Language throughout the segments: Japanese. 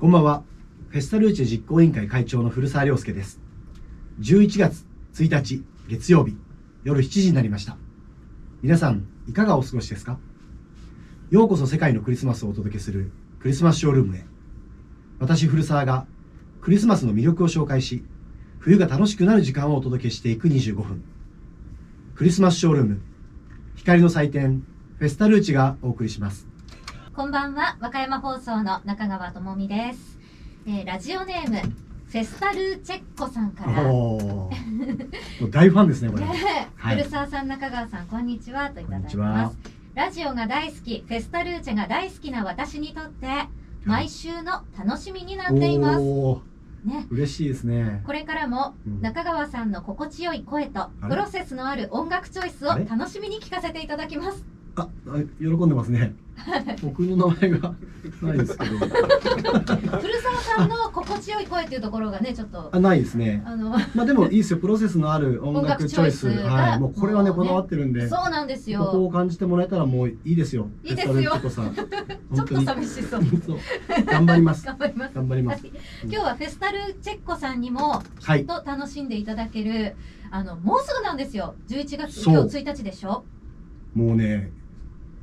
こんばんは。フェスタルーチェ実行委員会会長の古澤亮介です。11月1日月曜日夜7時になりました。皆さん、いかがお過ごしですか？ようこそ世界のクリスマスをお届けするクリスマスショールームへ。私、古澤がクリスマスの魅力を紹介し、冬が楽しくなる時間をお届けしていく25分。クリスマスショールーム、光の祭典、フェスタルーチがお送りします。こんばんは、和歌山放送の中川智美です。えーラジオネーム、フェスタルーチェッコさんから。大ファンですね、これ。ねはい古澤さん、中川さん、こんにちはといただいてこんにちはます。ラジオが大好き、フェスタルーチェが大好きな私にとって、毎週の楽しみになっています。ね。嬉しいですね。これからもうん中川さんの心地よい声とプロセスのある音楽チョイスを楽しみに聞かせていただきます。あ、あ喜んでますね。僕の名前がないですけど。古澤さんの心地よい声っていうところがね、ちょっとあ、ないですね。あのまあでもいいですよ。プロセスのある音楽チョイス。はい。もうこれはね、こだわってるんで。そうなんですここよ。を感じてもらえたらもういいですよ。いいですよ。ちょっと。寂しそう。そう頑張ります。頑張ります。頑張ります。はい今日はフェスタルチェッコさんにもはい。と楽しんでいただける、あのもうすぐなんですよ。11月今日1日でしょ？もうね、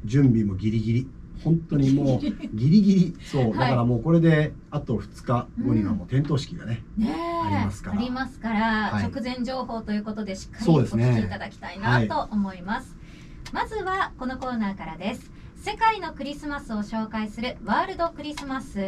準備もギリギリ。本当にもうギリギリ。そう。だからもうこれであと2日後にはもう点灯式がね。ねえありますからありますからはい直前情報ということでしっかりお聞きいただきたいなと思います。まずはこのコーナーからです。世界のクリスマスを紹介するワールドクリスマス。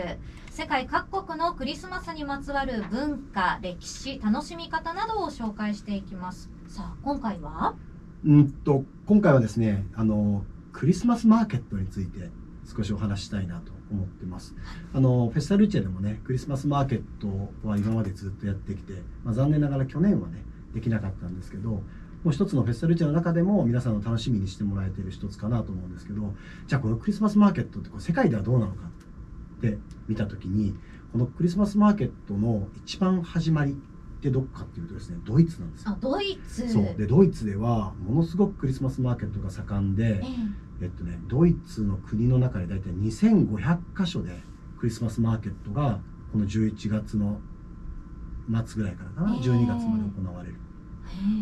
世界各国のクリスマスにまつわる文化、歴史、楽しみ方などを紹介していきます。さあ、今回は？うんと今回はですねあのクリスマスマーケットについて少しお話したいなと思ってます。あのフェスタルーチェでもねクリスマスマーケットは今までずっとやってきて、まあ、残念ながら去年はねできなかったんですけどもう一つのフェスタルーチェの中でも皆さんの楽しみにしてもらえてる一つかなと思うんですけどじゃあこのクリスマスマーケットってこう世界ではどうなのかって見た時にこのクリスマスマーケットの一番始まりってどこかっていうとですねドイツなんですよ。あドイツ。そう。でドイツではものすごくクリスマスマーケットが盛んでえ、え。っとね、ドイツの国の中で大体2500箇所でクリスマスマーケットがこの11月の末ぐらいからかな、へー12月まで行われる。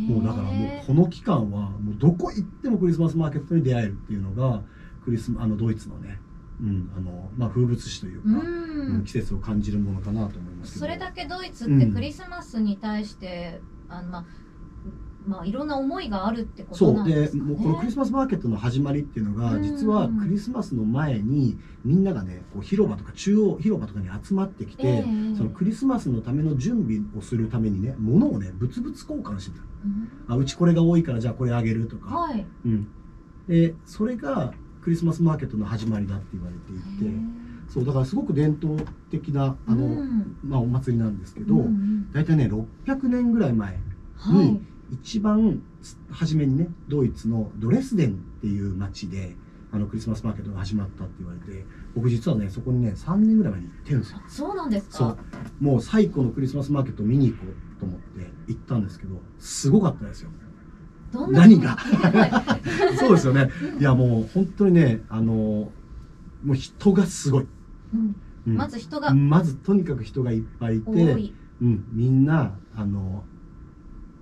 え。もうだからもうこの期間はもうどこ行ってもクリスマスマーケットに出会えるっていうのがクリスマあのドイツのね、うんあのまあ、風物詩というか、ううんん季節を感じるものかなと思いますけど。それだけドイツってクリスマスに対して、あのまあまあいろんな思いがあるってことそなんですかね。う。でもうこのクリスマスマーケットの始まりっていうのがうん。実はクリスマスの前にみんながねこう広場とか中央広場とかに集まってきて、ええ。そのクリスマスのための準備をするためにね物をね物々交換してた。うん。あうちこれが多いからじゃあこれあげるとか、はい。うん、でそれがクリスマスマーケットの始まりだって言われていてそうだからすごく伝統的なあの、うん。まあ、お祭りなんですけど、うん。うん大体ね600年ぐらい前はい。に。一番初めにねドイツのドレスデンっていう町であのクリスマスマーケットが始まったって言われて僕実はねそこにね3年ぐらい前に行ってるんですよ。あそうなんですか？そう。もう最古のクリスマスマーケットを見に行こうと思って行ったんですけどすごかったですよ何が？は いそうですよね。いやもう本当にねあのもう人がすごい、うん。うん。まず人が。まずとにかく人がいっぱいい多て、い。うん、みんなあの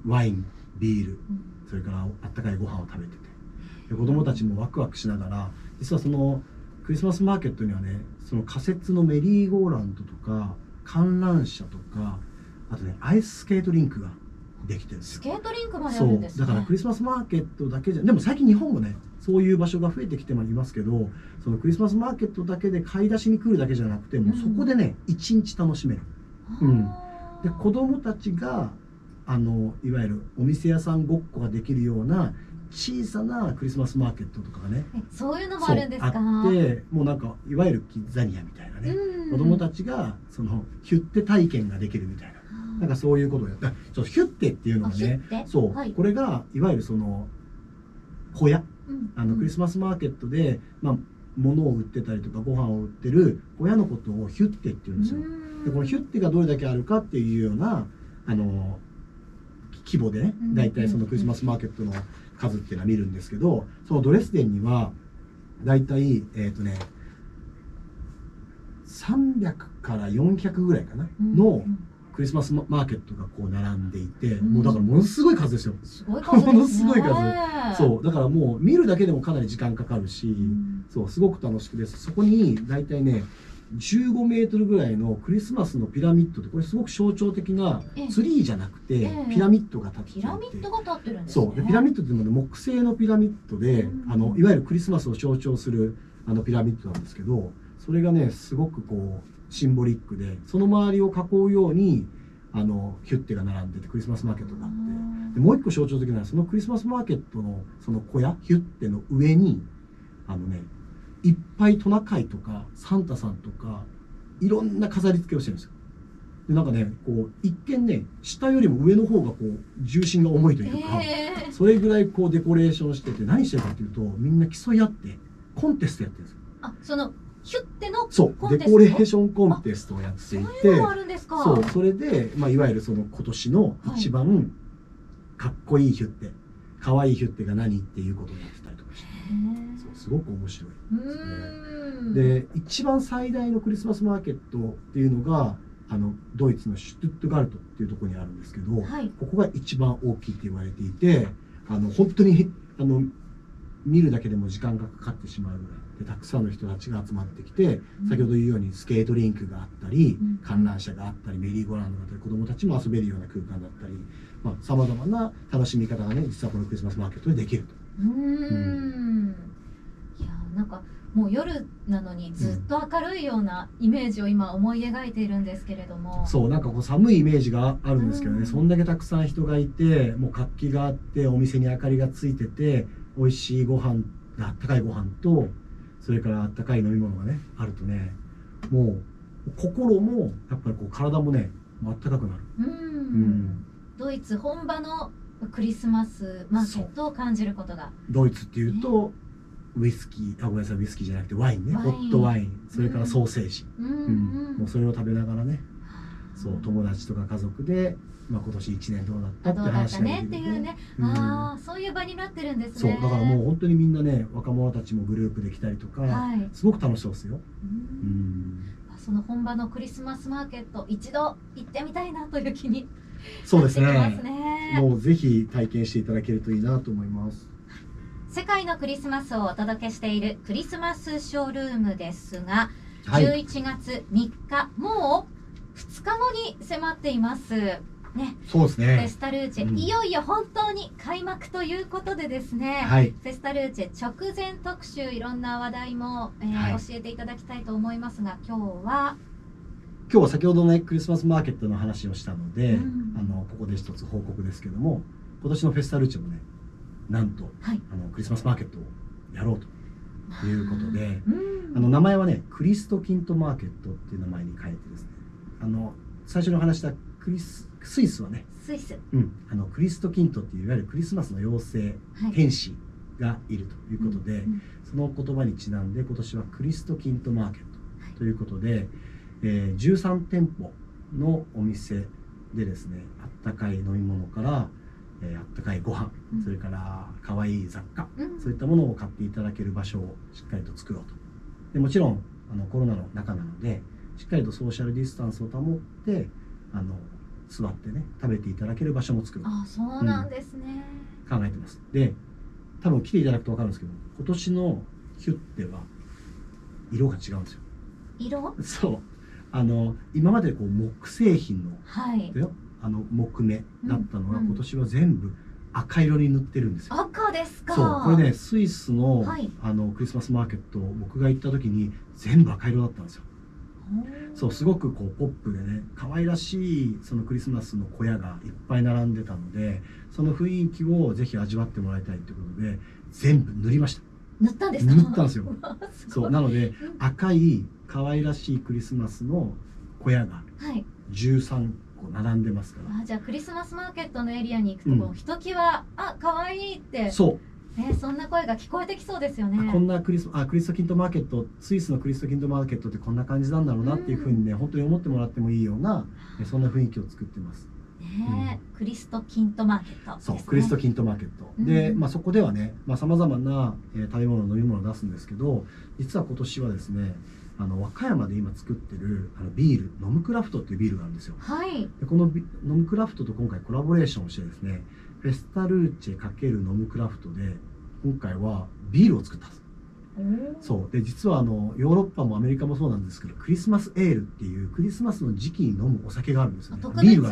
ワインビールうん。それからあったかいご飯を食べてて。で子供たちもワクワクしながら実はそのクリスマスマーケットにはねその仮設のメリーゴーランドとか観覧車とかあとねアイススケートリンクができてるスケートリンクまであそうるんですね。だからクリスマスマーケットだけじゃでも最近日本もねそういう場所が増えてきてはいますけどそのクリスマスマーケットだけで買い出しに来るだけじゃなくてもうそこでね一日楽しめる。うん。で子供たちがあのいわゆるお店屋さんごっこができるような小さなクリスマスマーケットとかがねえそういうのもあるんですか？あってもうなんかいわゆるキッザニアみたいなね、うん。子供たちがそのヒュッテ体験ができるみたいななんかそういうことをやってそうヒュッテっていうのあはねそう、はい。これがいわゆるその小屋うん。あのクリスマスマーケットで、まあ、物を売ってたりとかご飯を売ってる小屋のことをヒュッテって言うんですよ。でこのヒュッテがどれだけあるかっていうようなあの規模でねうん。大体そのクリスマスマーケットの数っていうのは見るんですけどそのドレスデンには大体えっ、とね300から400ぐらいかな、うんのうんクリスマスマーケットがこう並んでいて、うん。もうだからものすごい数ですよ。すごい数ね。ものすごいそう。だからもう見るだけでもかなり時間かかるし、うん。そうすごく楽しくですそこに大体ね15メートルぐらいのクリスマスのピラミッドでこれすごく象徴的なええ。ツリーじゃなくて、ええ。ピラミッドが立っていてピラミッドが立ってるんですね。そう。でピラミッドっていうのはね木製のピラミッドで、うん。あのいわゆるクリスマスを象徴するあのピラミッドなんですけどそれがねすごくこうシンボリックでその周りを囲うようにあのヒュッテが並んでてクリスマスマーケットがあってでもう一個象徴的なのはそのクリスマスマーケットのその小屋ヒュッテの上にあのねいっぱいトナカイとかサンタさんとかいろんな飾り付けをしてるんですよ。でなんかねこう一見ね下よりも上の方がこう重心が重いというか、ええそれぐらいこうデコレーションしてて何してるかっていうとみんな競い合ってコンテストやってるんですよ。あ、そのヒュッてのそうコンテスト？デコレーションコンテストをやっていて。そうそれで、まあ、いわゆるその今年の一番かっこいいヒュッテ可愛いヒュッテが何っていうことをやってたりとかしてそうすごく面白い。うーん。で一番最大のクリスマスマーケットっていうのがあのドイツのシュトゥットガルトっていうところにあるんですけど、はい。ここが一番大きいって言われていてあの本当にあの見るだけでも時間がかかってしまうぐらいでたくさんの人たちが集まってきて先ほど言うようにスケートリンクがあったりうん観覧車があったりメリーゴーランドがあったり子どもたちも遊べるような空間だったりさまざ、まな楽しみ方がね実はこのクリスマスマーケットでできると。うーん。いや、なんか。もう夜なのにずっと明るいようなイメージを今思い描いているんですけれども。そうなんかこう寒いイメージがあるんですけどね、うんそんだけたくさん人がいてもう活気があってお店に明かりがついてて美味しいご飯あったかいご飯とそれからあったかい飲み物がねあるとねもう心もやっぱりこう体もねあったかくなる、う。うん。ん、ドイツ本場のクリスマスマーケットを感じることが。ドイツっていうとウイスキーあごめんなさいウイスキーじゃなくてワインね。ホットワイン。それからソーセージ、うん。うんうん。もうそれを食べながらね。そう友達とか家族で、まあ、今年1年どうだったって話ねっていうね。うんああ、そういう場になってるんですね。そうだからもう本当にみんなね若者たちもグループで来たりとか、はい。すごく楽しそうですよ。ううんん、その本場のクリスマスマーケット一度行ってみたいなという気にそうですねすね。もうぜひ体験していただけるといいなと思います。世界のクリスマスをお届けしているクリスマスショールームですが、はい、11月3日もう2日後に迫っています。ね、フェそうですね。スタルーチェ、うん。いよいよ本当に開幕ということでですね、はい、フェスタルーチェ直前特集いろんな話題も、えーはい。教えていただきたいと思いますが今日は、今日は先ほどねクリスマスマーケットの話をしたので、うん。あのここで一つ報告ですけども、今年のフェスタルーチェもね、なんとはい、あのクリスマスマーケットをやろうということで、うん。あの名前はねクリストキントマーケットっていう名前に変えてですね、あの最初にお話したクリススイスはね、スイス、うん、あのクリストキントっていういわゆるクリスマスの妖精はい、天使がいるということで、うんその言葉にちなんで今年はクリストキントマーケットということで、えー13店舗のお店でですねあったかい飲み物から、えーあったかいご飯うん。それから可愛い雑貨うん。そういったものを買っていただける場所をしっかりと作ろうと。でもちろんあのコロナの中なのでしっかりとソーシャルディスタンスを保ってあの座ってね食べていただける場所も作ろうあそうなんですね、考えてます。で多分来ていただくと分かるんですけど今年のヒュッテは色が違うんですよ。色？そう。あの今までこう木製品のはい。あの木目だったのが、うん今年は全部赤色に塗ってるんですよ。赤ですか。そう。これねスイスの,、はい。あのクリスマスマーケット僕が行った時に全部赤色だったんですよそうすごくこうポップでね可愛らしいそのクリスマスの小屋がいっぱい並んでたのでその雰囲気をぜひ味わってもらいたいということで全部塗りました。塗ったんですか？塗ったんですよ。そうなのでうん赤い可愛らしいクリスマスの小屋がはい。13個並んでますから。あじゃあクリスマスマーケットのエリアに行くと、ひときわあ可愛いってそうねそんな声が聞こえてきそうですよね。あこんなクリスあクリストキントマーケットスイスのクリストキントマーケットってこんな感じなんだろうなっていうふうにね、本当に思ってもらってもいいようなえそんな雰囲気を作ってます。ねクリストキントマーケットです、そう、ね、クリストキントマーケット、で、うん。まあ、そこではねさまざ、まな、えー食べ物飲み物を出すんですけど実は今年はですねあの和歌山で今作ってるあのビールノムクラフトっていうビールがあるんですよ。はい。でこのビノムクラフトと今回コラボレーションをしてですねフェスタルーチェ×ノムクラフトで今回はビールを作ったんです。そう。で実はあのヨーロッパもアメリカもそうなんですけどクリスマスエールっていうクリスマスの時期に飲むお酒があるんですよね。特別ビール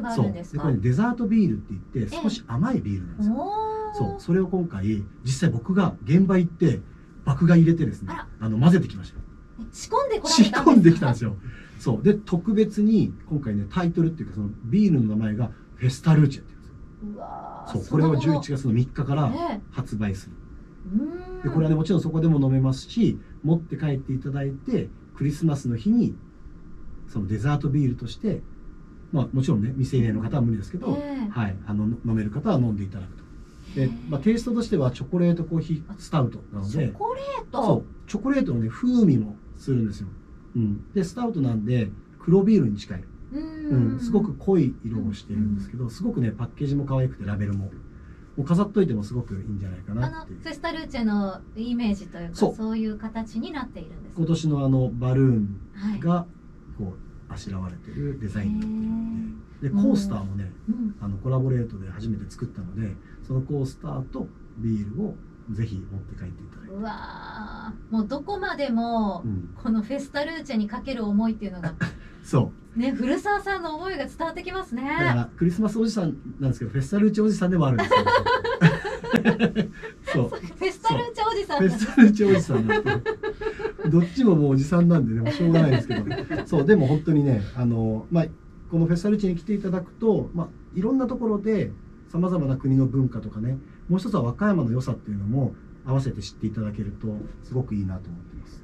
があるんですそう。でこれ、ね、デザートビールって言ってええ。少し甘いビールなんですよ、おー。そう。それを今回実際僕が現場行って爆買い入れてですねあの混ぜてきましたよ。仕込んでこら仕れたんですか？込んできたんですよ。そう。で特別に今回ねタイトルっていうかそのビールの名前がフェスタルーチェってそうこれをその11月の3日からね。発売する。うーん。でこれはねもちろんそこでも飲めますし持って帰っていただいてクリスマスの日にそのデザートビールとしてまあもちろんね未成年の方は無理ですけど、ええ。はい、あの飲める方は飲んでいただくと。で、まあ、テイストとしてはチョコレートコーヒースタウトなのでチョコレーそトうチョコレートのね風味もするんですよ、うん、でスタウトなんで黒ビールに近い、ううん、すごく濃い色をしているんですけどすごくねパッケージも可愛くてラベルももう飾っといてもすごくいいんじゃないかあなっていう。のフェスタルーチェのイメージというかそそうういう形になっているんです今年のあのバルーンはい。がこうあしらわれてるデザインになっているので。でうんコースターもねうん。あのコラボレートで初めて作ったのでそのコースターとビールをぜひ持って帰っていただいて、うわー。もうどこまでもうん、このフェスタルーチェにかける思いっていうのがそう。ね古澤さんの思いが伝わってきますね。だからクリスマスおじさんなんですけどフェスタルーチェおじさんでもあるんですよ。そう。フェスタルーチェおじさんだ。フェスタルーチェおじさんどっちももうおじさんなんでねもうしょうがないですけどそうでも本当にねあの、まあ、このフェスタルーチェに来ていただくと、まあ、いろんなところでさまざまな国の文化とかねもう一つは和歌山の良さっていうのも合わせて知っていただけるとすごくいいなと思ってます。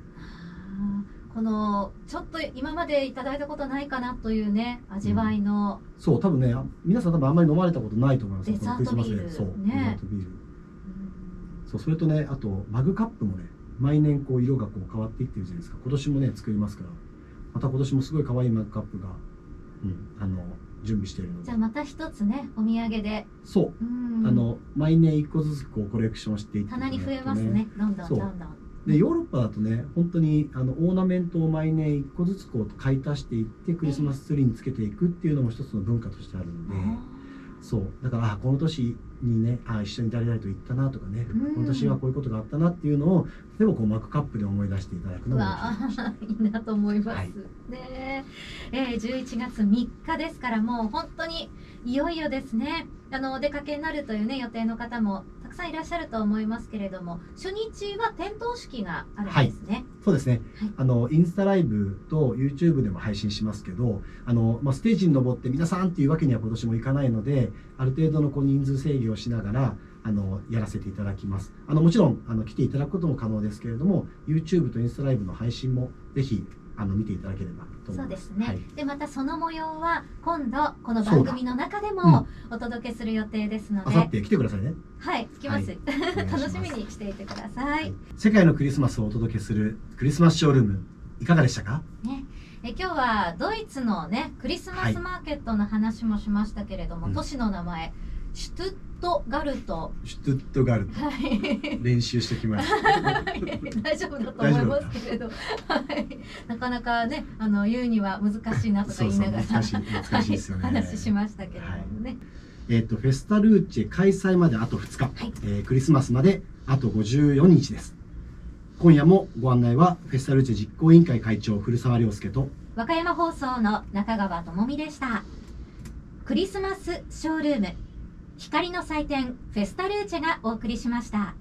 このちょっと今までいただいたことないかなというね味わいの、そう多分ねあ皆さん多分あんまり飲まれたことないと思います。デザートビール。そう、ね。デザートビール。うんそうそれとねあとマグカップもね毎年こう色がこう変わっていってるじゃないですか。今年もね作りますから。また今年もすごい可愛いマグカップが、うん、あの準備しているので。じゃあまた一つねお土産で、そう。うん。あの毎年一個ずつこうコレクションしていって棚に増えますね。どんどんどんどんでヨーロッパだとね本当にあのオーナメントを毎年一個ずつこう買い足していってクリスマスツリーにつけていくっていうのも一つの文化としてあるので、そう。だからあこの年にねあ一緒に誰々と行ったなとかね、うん。この年はこういうことがあったなっていうのをでもこうマグカップで思い出していただくのもうわあい。いなと思います、はい。ね。ええー11月3日ですからもう本当にいよいよですね。あのお出かけになるというね予定の方もたくさんいらっしゃると思いますけれども初日は点灯式があるんですね、そうですね、はい。あのインスタライブと YouTube でも配信しますけどあの、まあ、ステージに登って皆さんっていうわけには今年もいかないのである程度のこう人数制御をしながらあのやらせていただきます。あのもちろんあの来ていただくことも可能ですけれども YouTube とインスタライブの配信もぜひあの見ていただければと思います。そうですね、はい。でまたその模様は今度この番組の中でもお届けする予定ですので、あさって来てくださいね、はい来ます、はい。楽しみにしていてください、世界のクリスマスをお届けするクリスマスショールームいかがでしたか？ね、え今日はドイツのねクリスマスマーケットの話もしましたけれども、うん。都市の名前シュトゥットガルト、シュトゥットガルト。はい、練習してきました。大丈夫だと思いますけれど、はい、なかなかねあの言うには難しいなとか言いながら。そうそう難しいですよね。はい、話しましたけれどもね、えっとフェスタルーチェ開催まであと2日、はい。えークリスマスまであと54日です。今夜もご案内はフェスタルーチェ実行委員会会長古澤亮介と和歌山放送の中川智美でした。クリスマスショールーム光の祭典フェスタルーチェがお送りしました。